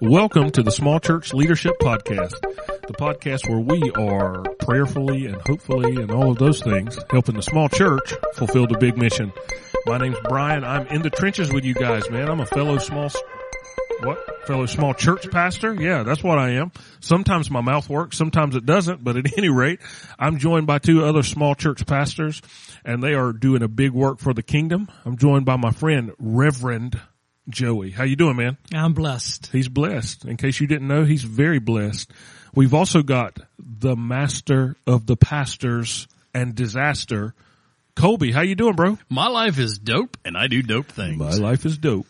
Welcome to the Small Church Leadership Podcast, the podcast where we are prayerfully and hopefully and all of those things helping the small church fulfill the big mission. My name's Brian. I'm in the trenches with you guys, man. I'm a fellow small, what? Fellow small church pastor? Yeah, that's what I am. Sometimes my mouth works, sometimes it doesn't, but at any rate, I'm joined by two other small church pastors and they are doing a big work for the kingdom. I'm joined by my friend Reverend Joey. How you doing, man? I'm blessed. He's blessed. In case you didn't know, he's very blessed. We've also got the master of the pastors and disaster, Colby. How you doing, bro? My life is dope and I do dope things. My life is dope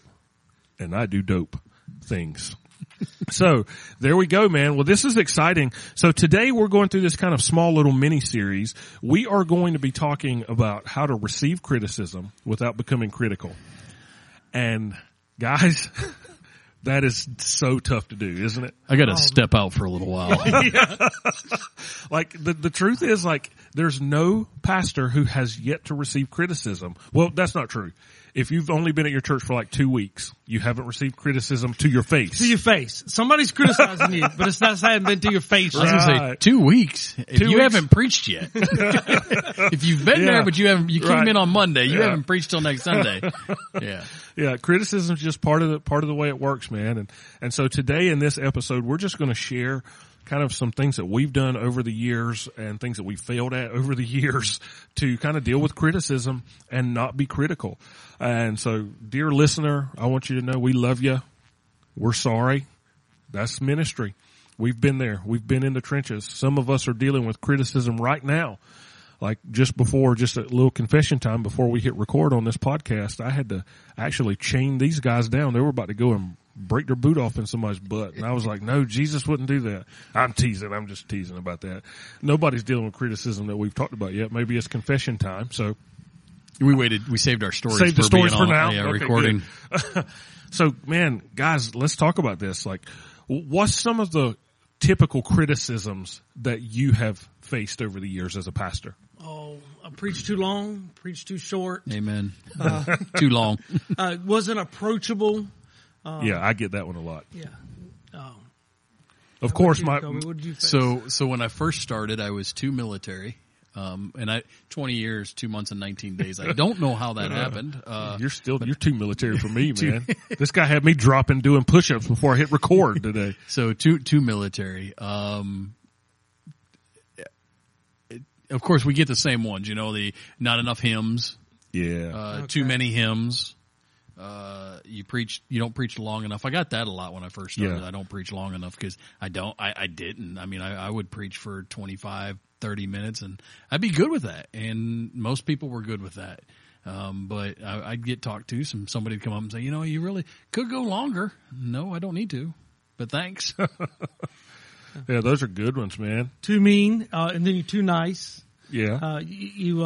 and I do dope things. so there we go, man. Well, this is exciting. So today we're going through this kind of small little mini series. We are going to be talking about how to receive criticism without becoming critical. And guys, that is so tough to do, isn't it? I got to oh. step out for a little while. Like the, the truth is like there's no pastor who has yet to receive criticism. Well, that's not true. If you've only been at your church for like two weeks, you haven't received criticism to your face. To your face. Somebody's criticizing you, but it's not saying been to your face. I was gonna say two weeks. If Two you weeks. haven't preached yet, if you've been Yeah. there but you haven't, you came Right. in on Monday, you Yeah. haven't preached till next Sunday. Yeah, Yeah, criticism is just part of the part of the way it works, man. And and so today in this episode, we're just going to share kind of some things that we've done over the years and things that we failed at over the years to kind of deal with criticism and not be critical. And so, dear listener, I want you to know we love you. We're sorry. That's ministry. We've been there. We've been in the trenches. Some of us are dealing with criticism right now like just before, just a little confession time before we hit record on this podcast, I had to actually chain these guys down. They were about to go and break their boot off in somebody's butt. And I was like, no, Jesus wouldn't do that. I'm teasing. I'm just teasing about that. Nobody's dealing with criticism that we've talked about yet. Maybe it's confession time. So, we waited. We saved our stories. Save the stories for on- now? Yeah, Okay, recording. so man, guys, let's talk about this. Like, what's some of the typical criticisms that you have faced over the years as a pastor? Oh, I preached too long, preached too short, Amen. Too long. uh, wasn't approachable. Yeah, I get that one a lot. Yeah. Oh, Of course, you, my, Colby, what did you? So, so when I first started, I was too military. Um, and I, 20 years, two months and 19 days. I don't know how that happened. Uh, You're still you're too military for me, man. this guy had me dropping doing push-ups before I hit record today. So too too military. Um, it- of course, we get the same ones. You know, the not enough hymns, Yeah, uh, too many hymns. Uh, you preach, you don't preach long enough. I got that a lot when I first started. Yeah. I don't preach long enough because I don't, I, I didn't. I mean, I, I would preach for 25, 30 minutes and I'd be good with that. And most people were good with that. Um, but I, I'd get talked to some, somebody would come up and say, you know, you really could go longer. No, I don't need to, but thanks. yeah, those are good ones, man. too mean, uh, and then you're too nice. Yeah, Uh, you, you,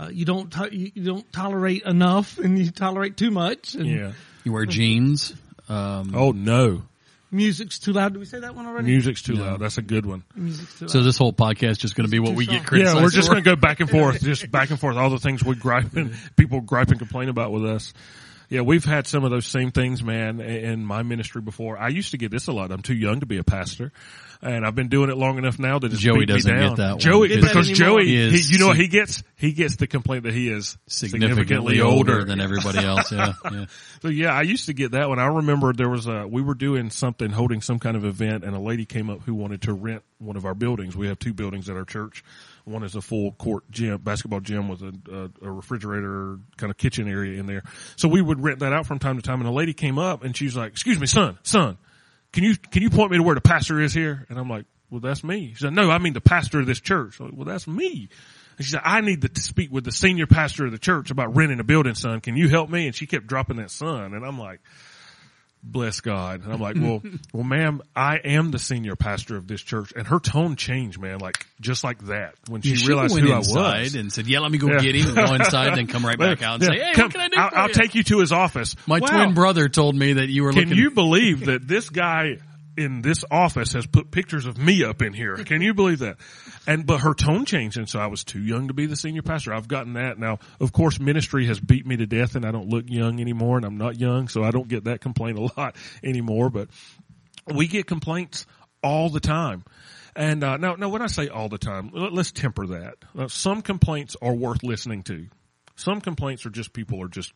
uh, you don't, to- you you don't tolerate enough and you tolerate too much and yeah. You wear jeans. Um, Oh no, music's too loud. Did we say that one already? music's too loud. That's a good one. Music's too loud. so this whole podcast is just going to be what too we get soft. criticized. Yeah, we're just going to go back and forth, just back and forth. All the things we gripe and people gripe and complain about with us. Yeah, we've had some of those same things, man, in my ministry before. I used to get this a lot. I'm too young to be a pastor, and I've been doing it long enough now that it's Joey beat doesn't down. get that one. Joey, Get because anymore. Joey, He he, is you know what sig- he gets? He gets the complaint that he is significantly older than everybody else. Yeah, yeah. So yeah, I used to get that one. I remember there was a, we were doing something, holding some kind of event and a lady came up who wanted to rent one of our buildings. We have two buildings at our church. One is a full court gym, basketball gym with a, a, a refrigerator kind of kitchen area in there. So we would rent that out from time to time and a lady came up and she's like, excuse me, son, son, can you, can you point me to where the pastor is here? And I'm like, well, that's me. She said, no, I mean the pastor of this church. Like, well, that's me. And she said, I need to speak with the senior pastor of the church about renting a building, son. Can you help me? And she kept dropping that son. And I'm like, bless God. And I'm like, well, well, ma'am, I am the senior pastor of this church. And her tone changed, man, like, just like that when she You realized went who I was. and said, "Yeah, let me go Yeah. get him." And go inside, and then come right back out and say, "Hey, come, what can I do I'll, I'll you?" take you to his office. My Wow. twin brother told me that you were Can looking. you believe that this guy in this office has put pictures of me up in here. Can you believe that? And, but her tone changed. And so I was too young to be the senior pastor. I've gotten that. Now, of course, ministry has beat me to death and I don't look young anymore and I'm not young. So I don't get that complaint a lot anymore, but we get complaints all the time. And, uh, now, now when I say all the time, let- let's temper that. Some complaints are worth listening to. Some complaints are just people are just,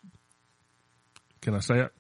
can I say it?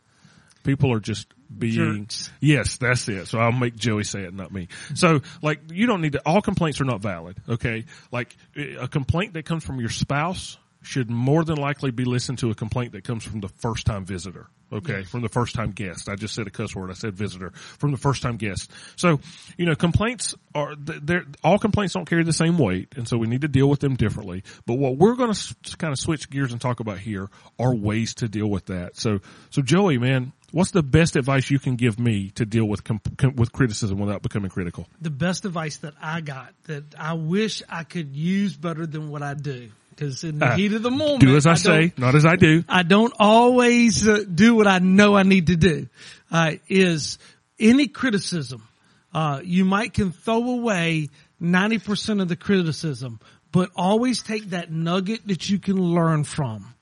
People are just being, Jerks. yes, that's it. So I'll make Joey say it, not me. So like, you don't need to, all complaints are not valid. Okay. Like a complaint that comes from your spouse should more than likely be listened to a complaint that comes from the first time visitor. Okay. From the first time guest. I just said a cuss word. I said visitor from the first time guest. So, you know, complaints are, they're, all complaints don't carry the same weight. And so we need to deal with them differently. But what we're going to kind of switch gears and talk about here are ways to deal with that. So, so Joey, man, what's the best advice you can give me to deal with, com- com- with criticism without becoming critical? the best advice that I got that I wish I could use better than what I do. Cause in the Uh, heat of the moment, Do as I, don't- say, not as I do. I don't always uh, do what I know I need to do. Uh, is any criticism, uh, you might can throw away 90% of the criticism, but always take that nugget that you can learn from.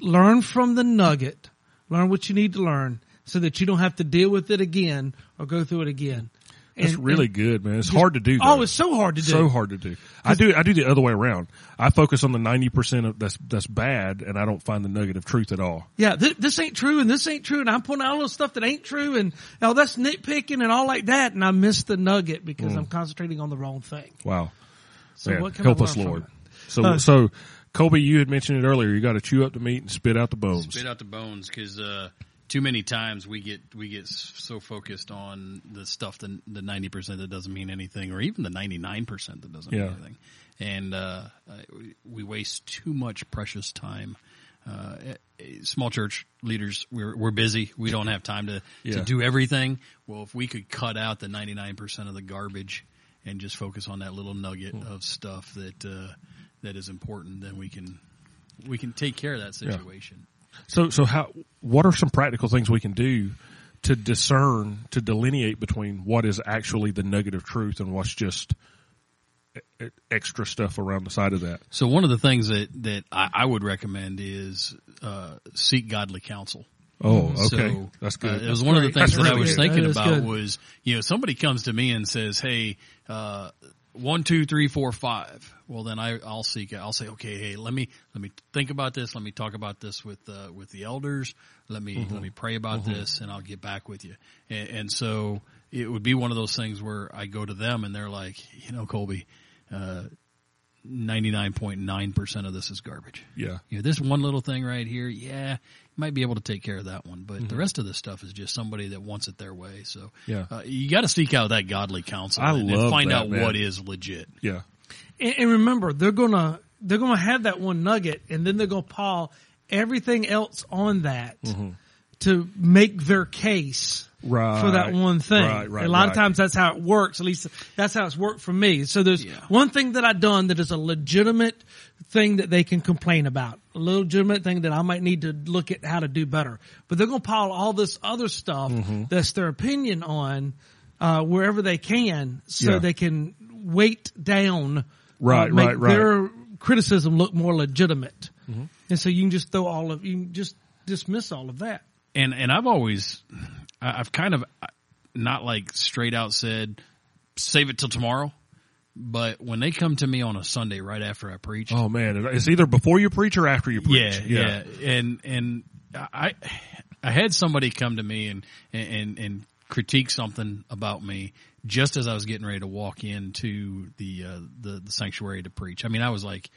Learn from the nugget. Learn what you need to learn so that you don't have to deal with it again or go through it again. That's And- really and- good, man. It's hard to do. Oh, it's so hard to do. so hard to do. I do. I do the other way around. I focus on the ninety percent of that's that's bad, and I don't find the nugget of truth at all. Yeah, this, this ain't true and this ain't true and I'm pointing out all the stuff that ain't true and oh that's nitpicking and all like that and I miss the nugget because I'm concentrating on the wrong thing. Wow. So Man, what can help I us, Lord. So Uh, so Colby, you had mentioned it earlier. You got to chew up the meat and spit out the bones. spit out the bones because uh, too many times we get we get so focused on the stuff the the ninety percent that doesn't mean anything, or even the ninety nine percent that doesn't Yeah. mean anything, and uh, we- waste too much precious time. Uh, small church leaders, we're we're busy. We don't have time to Yeah. to do everything. Well, if we could cut out the ninety nine percent of the garbage and just focus on that little nugget Hmm. of stuff that uh, that is important, then we can we can take care of that situation. So so how? What are some practical things we can do to discern to delineate between what is actually the nugget of truth and what's just extra stuff around the side of that? So one of the things that that I, I would recommend is uh, seek godly counsel. Oh, okay, So, that's good. uh, it was one of the things That's that I was good. thinking That is about good. was you know somebody comes to me and says, "Hey, uh, one, two, three, four, five. Well, then I, I'll seek. I'll say, "Okay, hey, let me let me think about this. Let me talk about this with uh, with the elders. Let me Mm-hmm. let me pray about this, and I'll get back with you." And, and so it would be one of those things where I go to them and they're like, "You know, Colby." Uh, 99.9% of this is garbage. yeah. You know, this one little thing right here, yeah, might be able to take care of that one, but the rest of this stuff is just somebody that wants it their way. So, Mm-hmm. Yeah. uh, you got to seek out that godly counsel I and, and find that, out man. what is legit. Yeah. And, and remember, they're gonna they're gonna have that one nugget, and then they're gonna pile everything else on that to make their case Right. for that one thing. Right, right, a lot of times that's how it works. At least that's how it's worked for me. So there's Yeah. one thing that I've done that is a legitimate thing that they can complain about. A legitimate thing that I might need to look at how to do better. But they're going to pile all this other stuff Mm-hmm. that's their opinion on uh, wherever they can, so Yeah. they can weight down. Right, uh, make right, right. Their criticism look more legitimate, Mm-hmm. and so you can just throw all of you can just dismiss all of that. And, and I've always, I've kind of not like straight out said, save it till tomorrow. But when they come to me on a Sunday right after I preach, Oh man, it's either before you preach or after you preach. Yeah, yeah, and and I I had somebody come to me and and and critique something about me just as I was getting ready to walk into the uh, the, the sanctuary to preach. I mean, I was like.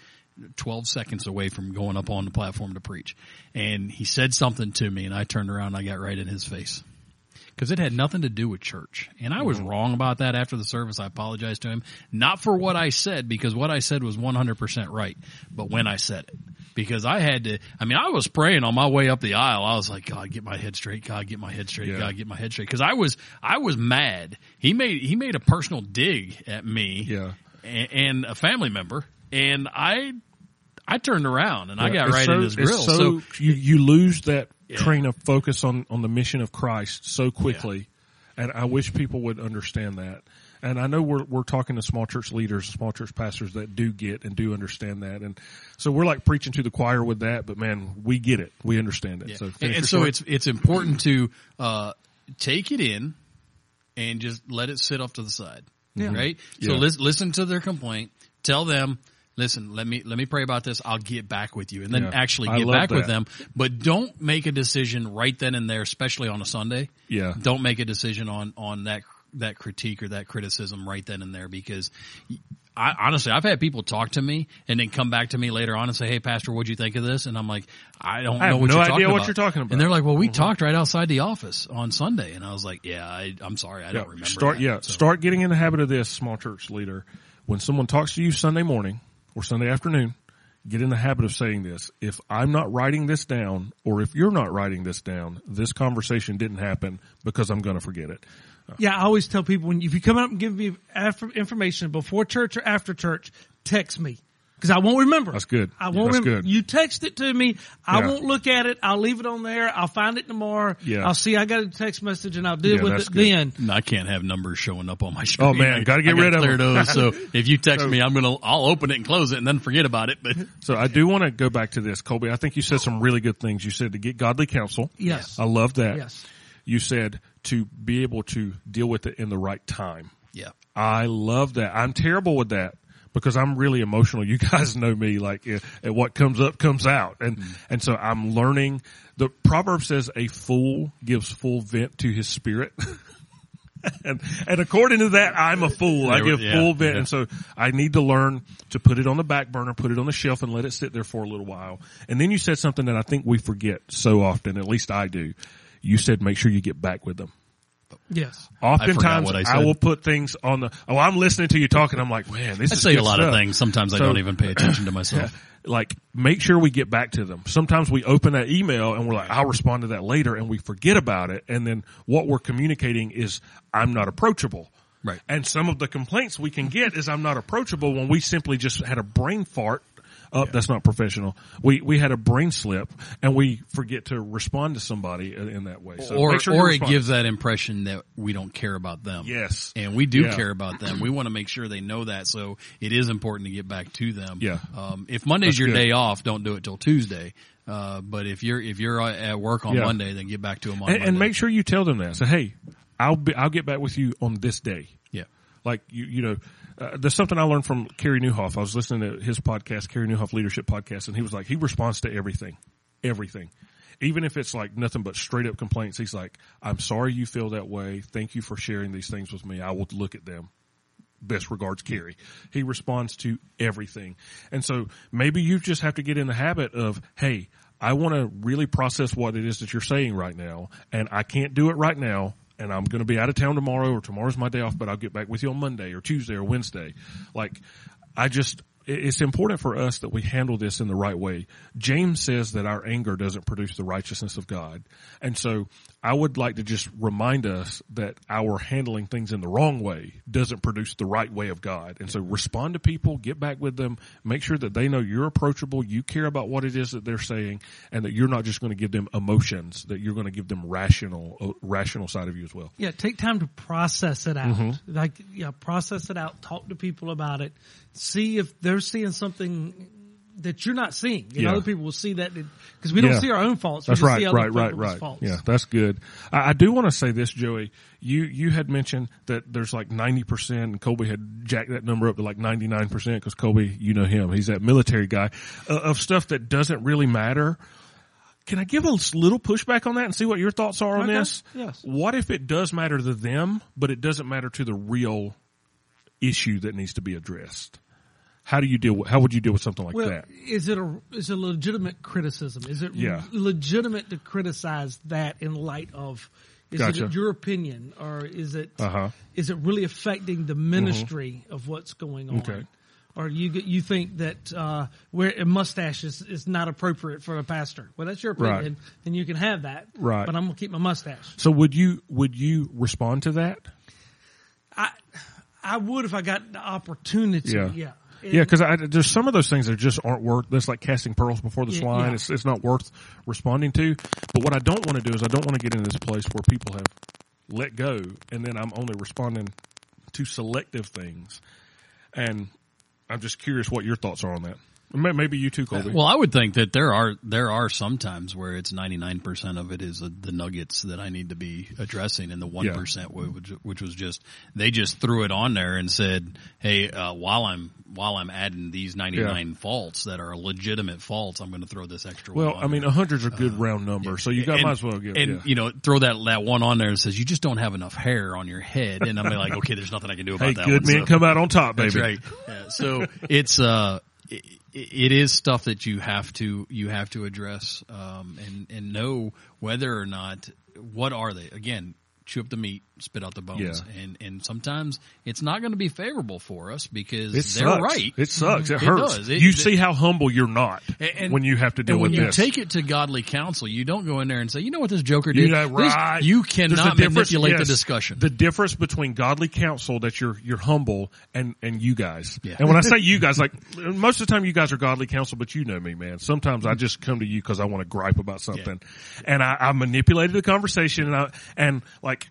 12 seconds away from going up on the platform to preach. And he said something to me and I turned around and I got right in his face. Cause it had nothing to do with church. And I was mm-hmm. wrong about that after the service. I apologized to him. Not for what I said because what I said was 100% right. But when I said it. Because I had to, I mean, I was praying on my way up the aisle. I was like, God, get my head straight. God, get my head straight. Yeah. God, get my head straight. Cause I was, I was mad. He made, he made a personal dig at me. Yeah. a- And a family member. And I, I turned around and I got right so- in his grill. So, So, you you lose that Yeah. train of focus on on the mission of Christ so quickly, And I wish people would understand that. And I know we're, we're talking to small church leaders, small church pastors that do get and do understand that. And so we're like preaching to the choir with that, but man, we get it. We understand it. Yeah. So and, and so story. it's it's important to uh, take it in and just let it sit off to the side. Right. So Yeah. lis- listen to their complaint. Tell them, listen, let me let me pray about this. I'll get back with you, and then Yeah. actually get back with them. But don't make a decision right then and there, especially on a Sunday. Yeah. Don't make a decision on on that that critique or that criticism right then and there because. I, honestly, I've had people talk to me and then come back to me later on and say, "Hey, Pastor, what'd you think of this?" And I'm like, "I don't I know have what no you're idea talking what you're talking about. And they're like, "Well, Mm-hmm. we talked right outside the office on Sunday," and I was like, "Yeah, I, I'm sorry, I Yeah, don't remember." Start, that." yeah, So- start getting in the habit of this, small church leader. When someone talks to you Sunday morning or Sunday afternoon, get in the habit of saying this. If I'm not writing this down, or if you're not writing this down, this conversation didn't happen because I'm going to forget it. Uh, yeah, I always tell people when if you come up and give me information before church or after church, text me because I won't remember. That's good. I won't That's remember. good. You text it to me. I Yeah. won't look at it. I'll leave it on there. I'll find it tomorrow. Yeah. I'll see. I got a text message and I'll deal Yeah, with that's it good. then. And I can't have numbers showing up on my screen. Oh, man, I- gotta get I rid of clear them. those. So if you text me, I'm gonna I'll open it and close it and then forget about it. But So I do want to go back to this, Colby. I think you said some really good things. You said to get godly counsel. Yes. I love that. Yes. You said to be able to deal with it in the right time. yeah, I love that. I'm terrible with that because I'm really emotional. You guys know me, like eh, eh, what comes up comes out, and and so I'm learning. The proverb says, "A fool gives full vent to his spirit." and and according to that, I'm a fool. I give yeah, full vent, yeah. and so I need to learn to put it on the back burner, put it on the shelf, and let it sit there for a little while. And then you said something that I think we forget so often. At least I do. You said make sure you get back with them. Yes. Oftentimes, what I I, will put things on the. Oh, I'm listening to you talking. I'm like, man, this I is say a good lot of things. Sometimes I don't even pay attention to myself. Like, make sure we get back to them. Sometimes we open that email and we're like, I'll respond to that later, and we forget about it. And then what we're communicating is, I'm not approachable. Right. And some of the complaints we can get is I'm not approachable when we simply just had a brain fart. Oh, that's not professional. We we had a brain slip and we forget to respond to somebody in in that way. So or sure or it gives that impression that we don't care about them. Yes. and we do Yeah. care about them. We want to make sure they know that. So it is important to get back to them. Yeah. Um, if Monday's That's your good. day off, don't do it till Tuesday. Uh, but if you're if you're at work on Yeah. Monday, then get back to them on and, Monday. and make sure you tell them that. Say, hey, I'll be, I'll get back with you on this day. yeah. Like you, you know, uh, there's something I learned from Carey Nieuwhof. I was listening to his podcast, Carey Nieuwhof Leadership Podcast, and he was like, he responds to everything, everything. Even if it's like nothing but straight up complaints, he's like, I'm sorry you feel that way. Thank you for sharing these things with me. I will look at them. Best regards, Carey. He responds to everything. And so maybe you just have to get in the habit of, hey, I want to really process what it is that you're saying right now, and I can't do it right now, and I'm going to be out of town tomorrow, or tomorrow's my day off, but I'll get back with you on Monday or Tuesday or Wednesday. Like, I just, it's important for us that we handle this in the right way. James says that our anger doesn't produce the righteousness of God. And so I would like to just remind us that our handling things in the wrong way doesn't produce the right way of God. And so respond to people, get back with them, make sure that they know you're approachable, you care about what it is that they're saying, and that you're not just going to give them emotions, that you're going to give them rational, uh, rational side of you as well. Yeah, take time to process it out. Mm-hmm. Like, yeah, process it out. Talk to people about it. See if they're seeing something that you're not seeing. And Yeah. other people will see that because we don't Yeah. see our own faults. We That's right, see other right, right, people's right. Faults. Yeah, that's good. I, I do want to say this, Joey. You you had mentioned that there's like ninety percent, and Colby had jacked that number up to like ninety nine percent because Colby, you know him, he's that military guy uh, of stuff that doesn't really matter. Can I give a little pushback on that and see what your thoughts are on Okay, this? yes. What if it does matter to them, but it doesn't matter to the real issue that needs to be addressed? How do you deal with? How would you deal with something like Well, that? is it a is it a legitimate criticism? Is it Yeah. legitimate to criticize that in light of? Is Gotcha. it your opinion, or is it is Uh-huh. it really affecting the ministry of what's going on? Okay. Or you you think that uh, where a mustache is, is not appropriate for a pastor? Well, that's your opinion, Right. and you can have that. Right. But I'm gonna keep my mustache. So would you would you respond to that? I I would if I got the opportunity. Yeah. Yeah. Yeah, mm-hmm. because there's some of those things that just aren't worth. That's like casting pearls before the Yeah, swine. yeah. It's it's not worth responding to. But what I don't want to do is I don't want to get into this place where people have let go, and then I'm only responding to selective things. And I'm just curious what your thoughts are on that. May- Maybe you too, Colby. Well, I would think that there are there are some times where it's ninety nine percent of it is the, the nuggets that I need to be addressing, and the one Yeah. which, which was just they just threw it on there and said, "Hey, uh, while I'm while I'm adding these ninety nine faults that are legitimate faults, I'm going to throw this extra one." Well, I mean, there." a hundred's a good round number, so you got And- might as well give. and yeah. you know throw that that one on there and says you just don't have enough hair on your head, and I'm like, okay, there's nothing I can do about hey, that. good one, men so- come out on top, baby. that's right. Yeah, so it's uh, it, it is stuff that you have to you have to address um, and and know whether or not what are they again. Chew up the meat, spit out the bones, Yeah. and and sometimes it's not going to be favorable for us because It they're sucks. right. It sucks. It, It hurts. does. It- you it- see how humble you're not And- when you have to deal and when you take it to godly counsel, you don't go in there and say, "You know what this Joker You did." know, This- right. you cannot manipulate the discussion. The difference between godly counsel that you're you're humble and and you guys. Yeah. And when I say you guys, like most of the time you guys are godly counsel, but you know me, man. Sometimes I just come to you because I want to gripe about something, and I, I manipulated the conversation, and I and like.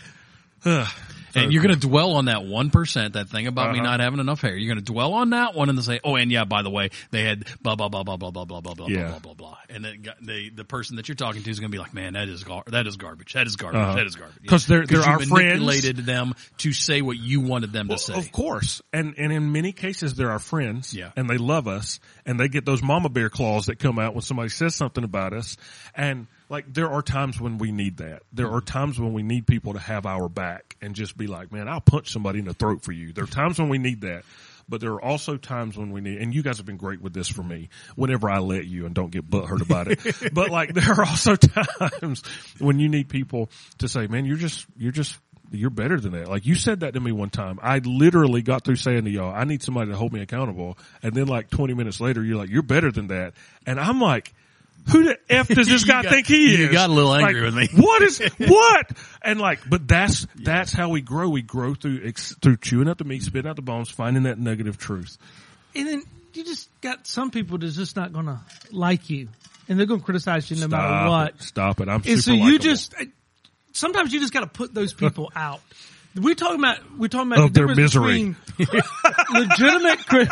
And you're going to dwell on that one percent, that thing about me Uh-huh. not having enough hair. You're going to dwell on that one and then say, "Oh, and yeah, by the way, they had blah blah blah blah blah blah blah blah blah Yeah. blah blah blah." And then the the person that you're talking to is going to be like, "Man, that is gar- that is garbage. That is garbage. Uh-huh. That is garbage." 'Cause they're- they're you our friends. manipulated them to say what you wanted them to say. Of course. And, and in many cases, they're our friends. Yeah. And they love us. And they get those mama bear claws that come out when somebody says something about us. And like, there are times when we need that. There are times when we need people to have our back and just be like, man, I'll punch somebody in the throat for you. There are times when we need that. But there are also times when we need, and you guys have been great with this for me, whenever I let you and don't get butthurt about it. but like, there are also times when you need people to say, man, you're just, you're just you're better than that. Like you said that to me one time. I literally got through saying to y'all, I need somebody to hold me accountable. And then like 20 minutes later, you're like, you're better than that. And I'm like, who the F does this guy got- think he is? you got a little angry Like, with me. What is, what? And like, but that's, that's how we grow. We grow through, ex, through chewing up the meat, spitting out the bones, finding that negative truth. And then you just got some people that's just not going to like you, and they're going to criticize you no matter what. it. Stop it. I'm super And so you likable. just uh, sometimes you just got to put those people out. We're talking about we're talking about Of the their difference misery. between legitimate cri-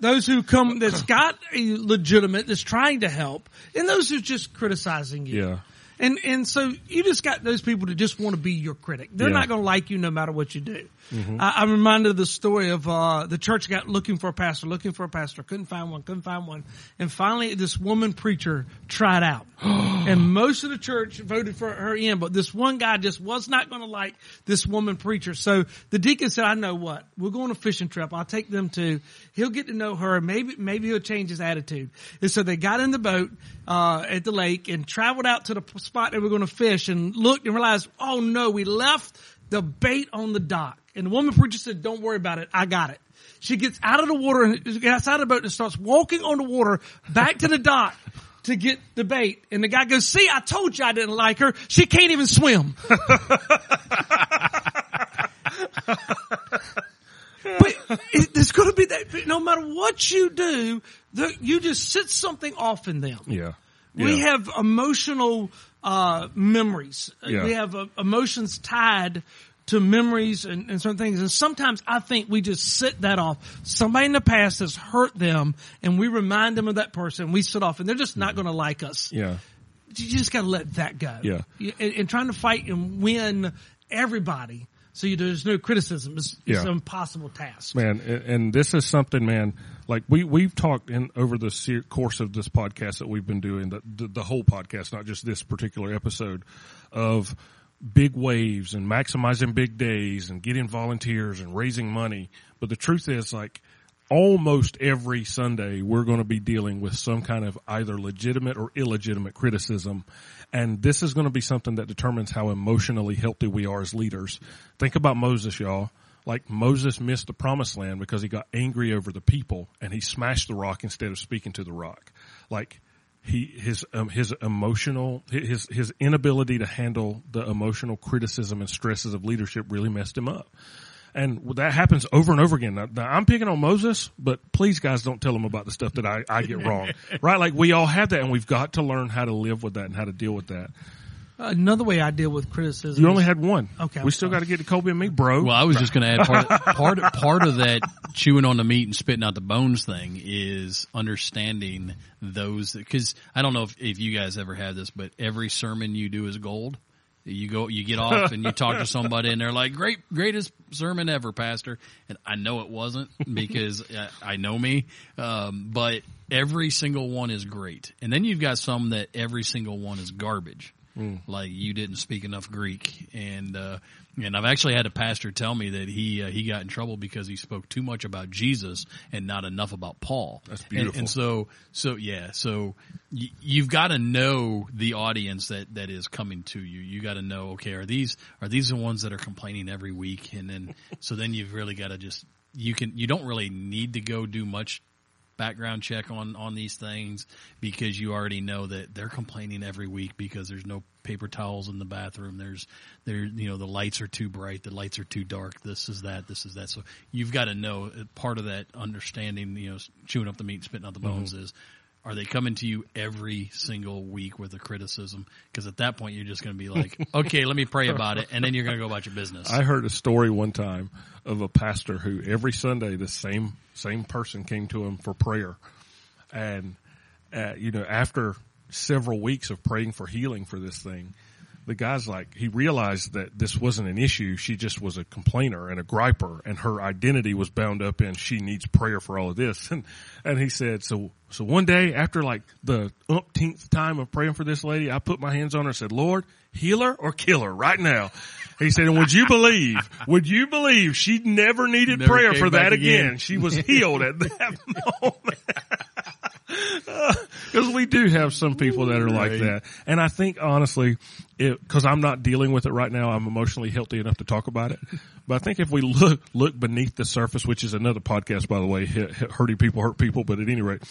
those who come that's got a legitimate that's trying to help, and those who's just criticizing you. Yeah. And and so you just got those people that just want to be your critic. They're Yeah. not going to like you no matter what you do. I, I'm reminded of the story of uh, the church got looking for a pastor, looking for a pastor, couldn't find one, couldn't find one, and finally this woman preacher tried out, and most of the church voted for her in, but this one guy just was not going to like this woman preacher. So the deacon said, "I know what, we're going on a fishing trip. I'll take them to. He'll get to know her. Maybe maybe he'll change his attitude." And so they got in the boat uh, at the lake and traveled out to the spot they were going to fish, and looked and realized, "Oh no, we left." the bait on the dock. And the woman preacher said, don't worry about it. I got it. She gets out of the water and gets out of the boat and starts walking on the water back to the dock to get the bait. And the guy goes, see, I told you I didn't like her. She can't even swim. but it, there's going to be that, no matter what you do, you just set something off in them. Yeah. We Yeah. have emotional uh, memories. Yeah. We have uh, emotions tied to memories and, and certain things. And sometimes I think we just sit that off. Somebody in the past has hurt them, and we remind them of that person. We sit off, and they're just not going to like us. Yeah. You just got to let that go. Yeah. And, and trying to fight and win everybody, so you, there's no criticism. It's, it's Yeah. an impossible task. man and, and this is something man like we we've talked in over the se- course of this podcast that we've been doing the, the the whole podcast not just this particular episode of big waves and maximizing big days and getting volunteers and raising money but the truth is like almost every Sunday we're going to be dealing with some kind of either legitimate or illegitimate criticism. And this is going to be something that determines how emotionally healthy we are as leaders. Think about Moses, y'all. Like Moses missed the promised land because he got angry over the people and he smashed the rock instead of speaking to the rock. Like he, his, um, his emotional, his, his inability to handle the emotional criticism and stresses of leadership really messed him up. And that happens over and over again. Now, now, I'm picking on Moses, but please guys don't tell him about the stuff that I, I get wrong. right? Like we all have that and we've got to learn how to live with that and how to deal with that. another way I deal with criticism. You is- only had one. Okay, I'm We still sorry. got to get to Colby and me, bro. Well, I was just going to add part, part, part of that chewing on the meat and spitting out the bones thing is understanding those, cause I don't know if, if you guys ever had this, but every sermon you do is gold. You go, you get off and you talk to somebody and they're like, great, greatest sermon ever, pastor. And I know it wasn't because I, know me. Um, but every single one is great. And then you've got some that every single one is garbage. Like you didn't speak enough Greek and, uh, and I've actually had a pastor tell me that he, uh, he got in trouble because he spoke too much about Jesus and not enough about Paul. That's And- beautiful. and so, so yeah, so y- you've got to know the audience that, that is coming to you. You got to know, okay, are these, are these the ones that are complaining every week? And then, so then you've really got to just, you can, you don't really need to go do much background check on, on these things because you already know that they're complaining every week because there's no paper towels in the bathroom. There's, there, you know, the lights are too bright. The lights are too dark. This is that. This is that. So you've got to know part of that understanding, you know, chewing up the meat, and spitting out the mm-hmm. bones is, are they coming to you every single week with a criticism? Because at that point, you're just going to be like, okay, let me pray about it, and then you're going to go about your business. I heard a story one time of a pastor who every Sunday the same same person came to him for prayer, and uh, you know after several weeks of praying for healing for this thing, the guy's like he realized that this wasn't an issue. She just was a complainer and a griper, and her identity was bound up in she needs prayer for all of this. And and he said so. So one day after like the umpteenth time of praying for this lady, I put my hands on her and said, Lord, heal her or kill her right now. He said, and would you believe, would you believe she never needed Never prayer for that again. again. She was healed at that moment. Because we do have some people that are like Right. that. And I think honestly, because I'm not dealing with it right now, I'm emotionally healthy enough to talk about it. But I think if we look, look beneath the surface, which is another podcast, by the way, hurting people hurt people. But at any rate,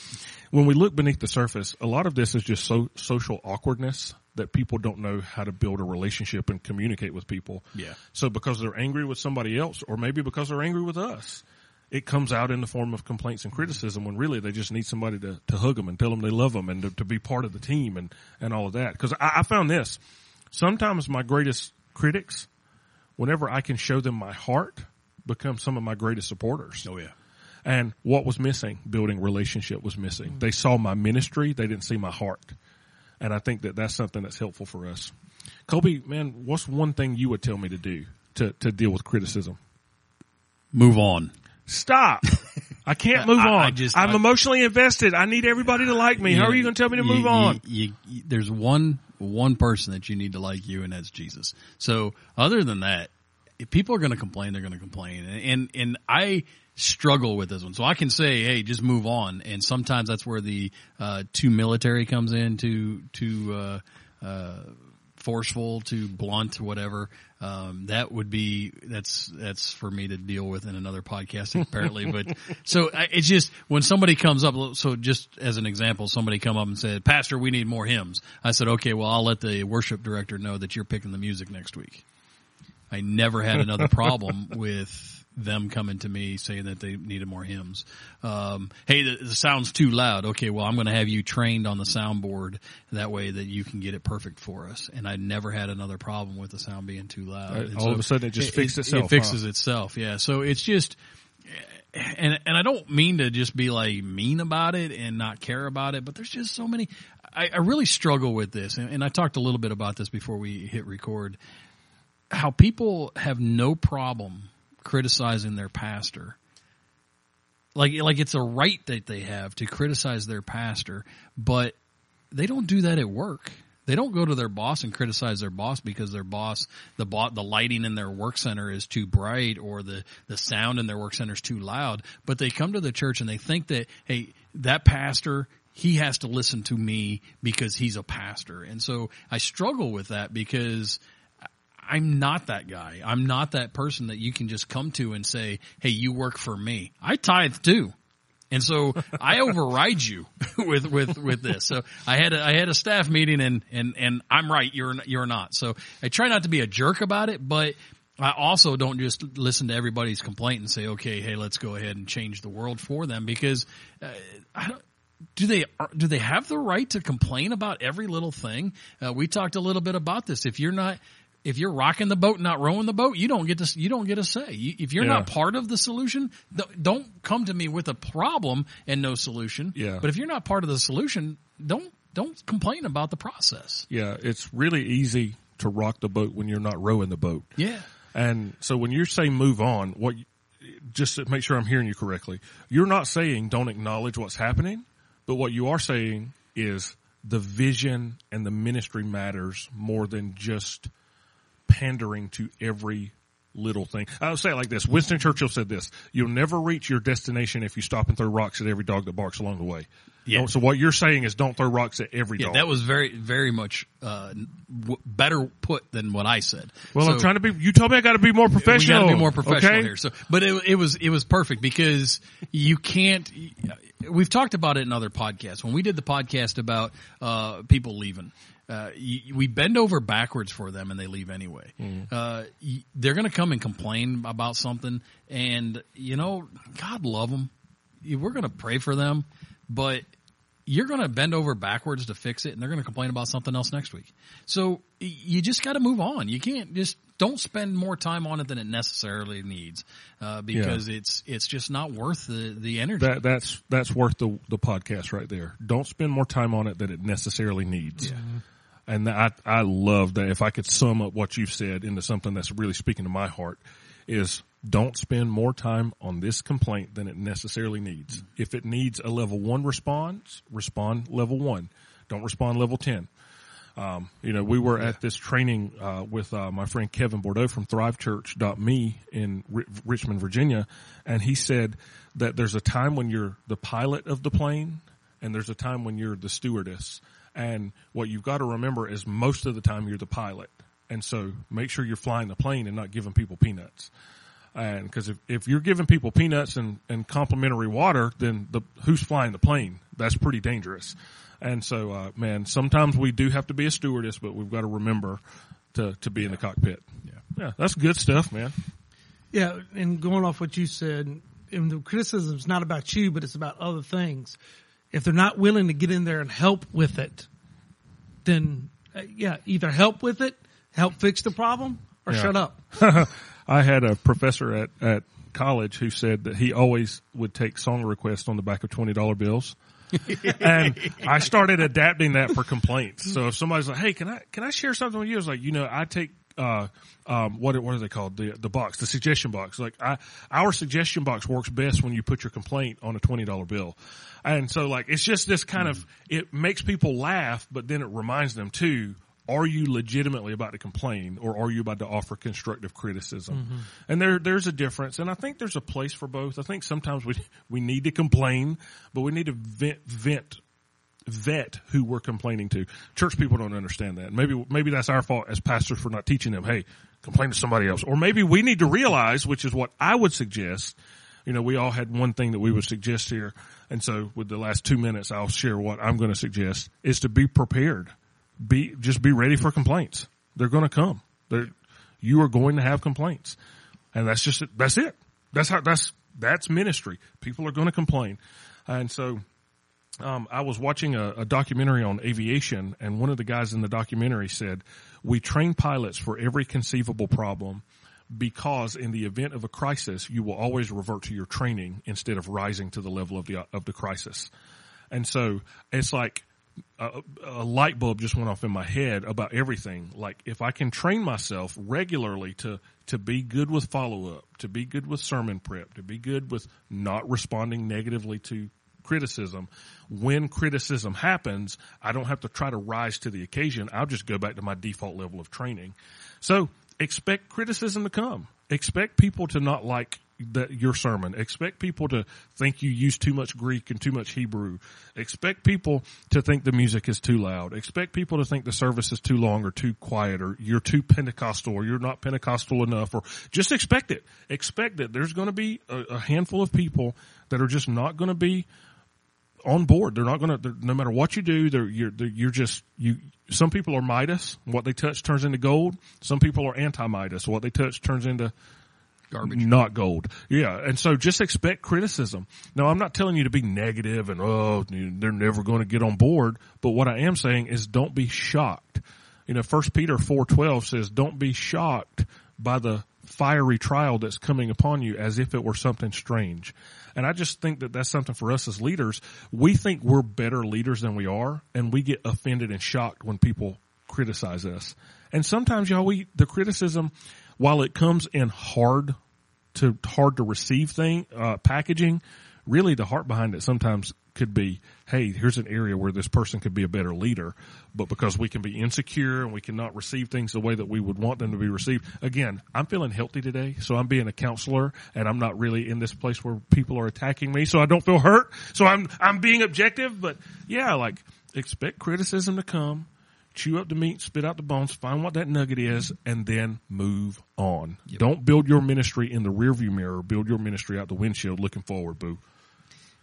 when we look beneath the surface, a lot of this is just so social awkwardness that people don't know how to build a relationship and communicate with people. Yeah. So because they're angry with somebody else, or maybe because they're angry with us, it comes out in the form of complaints and criticism when really they just need somebody to, to hug them and tell them they love them and to, to be part of the team and, and all of that. Cause I, I found this. Sometimes my greatest critics, whenever I can show them my heart, become some of my greatest supporters. oh yeah. And what was missing? Building relationship was missing. Mm-hmm. They saw my ministry. They didn't see my heart. And I think that that's something that's helpful for us. Colby, man, what's one thing you would tell me to do to, to deal with criticism? Move on. Stop. I can't move I- on. I just- I'm I- emotionally invested. I need everybody to like me. How are you going to tell me to You- move on? you- you- there's one one person that you need to like you, and that's Jesus. So other than that, if people are going to complain, they're going to complain, and, and and I struggle with this one. So I can say, hey, just move on, and sometimes that's where the uh, too military comes in, too too uh, uh, forceful, too blunt, whatever. Um, that would be that's that's for me to deal with in another podcast apparently. but so I, it's just when somebody comes up. So just as an example, somebody come up and said, "Pastor, we need more hymns." I said, "Okay, well, I'll let the worship director know that you're picking the music next week." I never had another problem with them coming to me saying that they needed more hymns. Um, hey, the, the sound's too loud. Okay, well, I'm going to have you trained on the soundboard that way that you can get it perfect for us. And I never had another problem with the sound being too loud. Right, all of a sudden it just fixed itself, It fixes itself. Yeah. So it's just, and and I don't mean to just be like mean about it and not care about it, but there's just so many. I, I really struggle with this, and, and I talked a little bit about this before we hit record. How people have no problem criticizing their pastor, like like it's a right that they have to criticize their pastor, but they don't do that at work. They don't go to their boss and criticize their boss because their boss, the bo- the lighting in their work center is too bright or the, the sound in their work center is too loud. But they come to the church and they think that, hey, that pastor, he has to listen to me because he's a pastor. And so I struggle with that because I'm not that guy. I'm not that person that you can just come to and say, "Hey, you work for me." I tithe too. And so I override you with, with, with this. So I had a, I had a staff meeting and, and, and I'm right. You're, you're not. So I try not to be a jerk about it, but I also don't just listen to everybody's complaint and say, okay, hey, let's go ahead and change the world for them because uh, I don't, do they do they have the right to complain about every little thing? Uh, we talked a little bit about this. If you're not if you're rocking the boat, and not rowing the boat, you don't get to you don't get a say. You, if you're Yeah. not part of the solution, don't come to me with a problem and no solution. Yeah. But if you're not part of the solution, don't don't complain about the process. Yeah, it's really easy to rock the boat when you're not rowing the boat. Yeah. And so when you're saying move on, what just to make sure I'm hearing you correctly, you're not saying don't acknowledge what's happening, but what you are saying is the vision and the ministry matters more than just pandering to every little thing. I'll say it like this. Winston Churchill said this, you'll never reach your destination if you stop and throw rocks at every dog that barks along the way. Yeah. So what you're saying is don't throw rocks at every Yeah, dog. that was very, very much uh, w- better put than what I said. well, I'm trying to be, you told me I got to be more professional. Got to be more professional okay? here. So, but it, it was it was perfect because you can't. We've talked about it in other podcasts. When we did the podcast about uh, people leaving, uh, you, we bend over backwards for them and they leave anyway. Uh, y- they're going to come and complain about something, and you know, God love them. We're going to pray for them, but you're going to bend over backwards to fix it and they're going to complain about something else next week. So you just got to move on. You can't just don't spend more time on it than it necessarily needs, uh, because it's, it's just not worth the, the energy. That that's that's worth the the podcast right there. Don't spend more time on it than it necessarily needs. And I I love that. If I could sum up what you've said into something that's really speaking to my heart, is don't spend more time on this complaint than it necessarily needs. If it needs a level one response, respond level one. Don't respond level ten. Um, you know, we were at this training uh, with uh, my friend Kevin Bordeaux from ThriveChurch.me in Ri- Richmond, Virginia, and he said that there's a time when you're the pilot of the plane, and there's a time when you're the stewardess. And what you've got to remember is most of the time you're the pilot, and so make sure you're flying the plane and not giving people peanuts. And because if, if you're giving people peanuts and, and complimentary water, then the who's flying the plane? That's pretty dangerous. And so, uh, man, sometimes we do have to be a stewardess, but we've got to remember to, to be in the cockpit. Yeah. Yeah. That's good stuff, man. Yeah, and going off what you said, and the criticism is not about you, but it's about other things. If they're not willing to get in there and help with it, then uh, yeah, either help with it, help fix the problem, or Yeah. shut up. I had a professor at, at college who said that he always would take song requests on the back of $20 bills. and I started adapting that for complaints. So if somebody's like, "Hey, can I can I share something with you?" I was like, "You know, I take uh um what what are they called the the box the suggestion box like I our suggestion box works best when you put your complaint on a twenty dollar bill." And so like it's just this kind of it makes people laugh, but then it reminds them too. Are you legitimately about to complain or are you about to offer constructive criticism? Mm-hmm. And there, there's a difference. And I think there's a place for both. I think sometimes we, we need to complain, but we need to vent, vent, vet who we're complaining to. Church people don't understand that. Maybe, maybe that's our fault as pastors for not teaching them, hey, complain to somebody else. Or maybe we need to realize, which is what I would suggest, you know, we all had one thing that we would suggest here. And so with the last two minutes, I'll share what I'm going to suggest is to be prepared. Be, just be ready for complaints. They're going to come. They're, you are going to have complaints. And that's just, that's it. That's how, that's, that's ministry. People are going to complain. And so, um, I was watching a, a documentary on aviation and one of the guys in the documentary said, we train pilots for every conceivable problem because in the event of a crisis, you will always revert to your training instead of rising to the level of the, of the crisis. And so it's like a, a light bulb just went off in my head about everything. Like if I can train myself regularly to, to be good with follow up, to be good with sermon prep, to be good with not responding negatively to criticism. When criticism happens, I don't have to try to rise to the occasion. I'll just go back to my default level of training. So expect criticism to come. Expect people to not like that your sermon. Expect people to think you use too much Greek and too much Hebrew. Expect people to think the music is too loud. Expect people to think the service is too long or too quiet or you're too Pentecostal or you're not Pentecostal enough or just expect it. Expect that there's going to be a, a handful of people that are just not going to be on board. They're not going to, no matter what you do, they're, you're, they're, you're just, you, some people are Midas. What they touch turns into gold. Some people are anti-Midas. What they touch turns into Garbage. not gold. Yeah. And so just expect criticism. Now I'm not telling you to be negative and, oh, they're never going to get on board. But what I am saying is don't be shocked. You know, first Peter 4.12 says, don't be shocked by the fiery trial that's coming upon you as if it were something strange. And I just think that that's something for us as leaders. We think we're better leaders than we are and we get offended and shocked when people criticize us. And sometimes y'all, we, the criticism, while it comes in hard to, hard to receive thing, uh, packaging, really the heart behind it sometimes could be, hey, here's an area where this person could be a better leader, but because we can be insecure and we cannot receive things the way that we would want them to be received. Again, I'm feeling healthy today, so I'm being a counselor and I'm not really in this place where people are attacking me, so I don't feel hurt. So I'm, I'm being objective, but yeah, like expect criticism to come chew up the meat, spit out the bones, find what that nugget is, and then move on. Yep. Don't build your ministry in the rearview mirror. Build your ministry out the windshield looking forward, boo.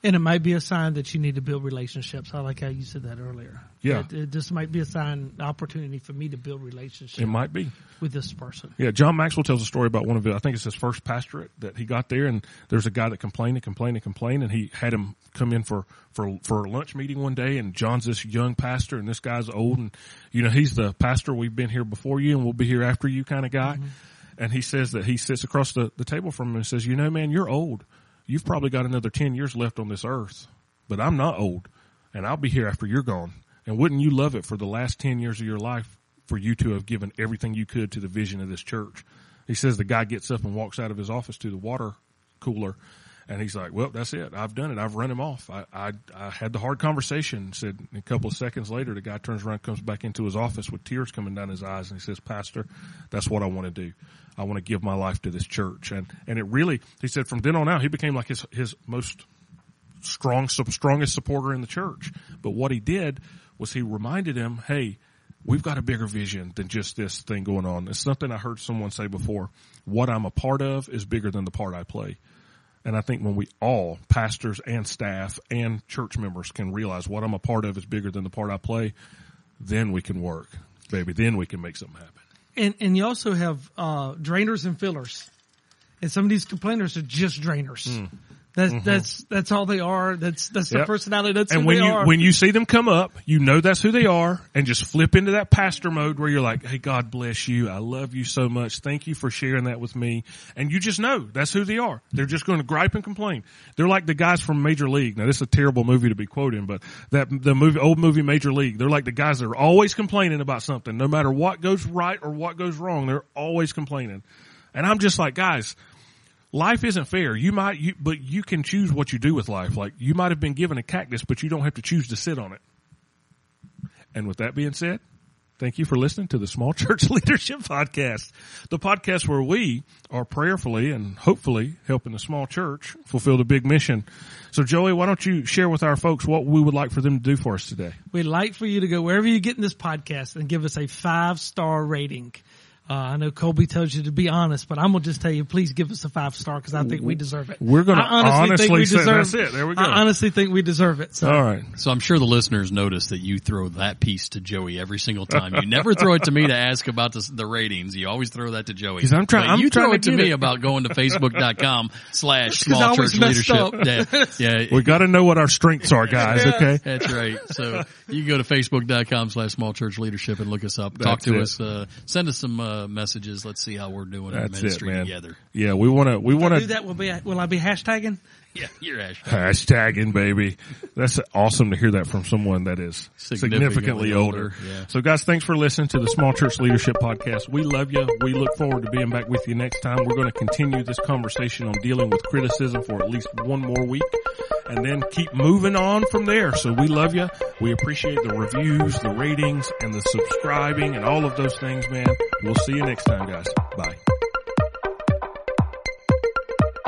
And it might be a sign that you need to build relationships. I like how you said that earlier. Yeah. It, it just might be a sign, opportunity for me to build relationships. It might be. With this person. Yeah. John Maxwell tells a story about one of it. I think it's his first pastorate that he got there and there's a guy that complained and complained and complained and he had him come in for, for, for a lunch meeting one day and John's this young pastor and this guy's old and, you know, he's the pastor. We've been here before you and we'll be here after you kind of guy. Mm-hmm. And he says that he sits across the, the table from him and says, you know, man, you're old. You've probably got another 10 years left on this earth but I'm not old and I'll be here after you're gone. And wouldn't you love it for the last 10 years of your life for you to have given everything you could to the vision of this church? He says the guy gets up and walks out of his office to the water cooler and he's like, well, that's it. I've done it. I've run him off. I, I, I had the hard conversation. Said a couple of seconds later, the guy turns around, comes back into his office with tears coming down his eyes, and he says, "Pastor, that's what I want to do. I want to give my life to this church." And and it really, he said, from then on out, he became like his his most strong, strongest supporter in the church. But what he did was he reminded him, hey, we've got a bigger vision than just this thing going on. It's something I heard someone say before. What I'm a part of is bigger than the part I play. And I think when we all, pastors and staff and church members can realize what I'm a part of is bigger than the part I play, then we can work, baby. Then we can make something happen. And, and you also have, uh, drainers and fillers. And some of these complainers are just drainers. Mm. That's mm-hmm. that's that's all they are. That's that's their personality. That's and who when they you are. when you see them come up, you know that's who they are, and just flip into that pastor mode where you're like, "Hey, God bless you. I love you so much. Thank you for sharing that with me." And you just know that's who they are. They're just going to gripe and complain. They're like the guys from Major League. Now, this is a terrible movie to be quoting, but that the movie, old movie Major League. They're like the guys that are always complaining about something, no matter what goes right or what goes wrong. They're always complaining. And I'm just like, guys, life isn't fair. You might, you, but you can choose what you do with life. Like you might have been given a cactus, but you don't have to choose to sit on it. And with that being said, thank you for listening to the Small Church Leadership Podcast, the podcast where we are prayerfully and hopefully helping the small church fulfill the big mission. So Joey, why don't you share with our folks what we would like for them to do for us today? We'd like for you to go wherever you get in this podcast and give us a five star rating. Uh, I know Colby tells you to be honest, but I'm gonna just tell you, please give us a five star because I think we deserve it. We're gonna I honestly, honestly think we say, deserve, that's it. There we go. I honestly think we deserve it. So. All right. So I'm sure the listeners notice that you throw that piece to Joey every single time. You never throw it to me to ask about the, the ratings. You always throw that to Joey. Because I'm trying. You trying throw it to, to me it. about going to Facebook.com slash Small Church Leadership. Yeah, yeah. We got to know what our strengths are, guys. Okay. That's right. So you can go to Facebook.com slash Small Church Leadership and look us up. Talk to it. us. Uh, send us some uh, messages. Let's see how we're doing in That's it, man. together. Yeah, we want to. We If I want do to that, will be will I be hashtagging? Yeah, you're hashtag. hashtagging, baby. That's awesome to hear that from someone that is significantly, Significantly older. older, yeah. So, guys, thanks for listening to the Small Church Leadership Podcast. We love you. We look forward to being back with you next time. We're going to continue this conversation on dealing with criticism for at least one more week, and then keep moving on from there. So, we love you. We appreciate the reviews, the ratings, and the subscribing, and all of those things, man. We'll see you next time, guys. Bye.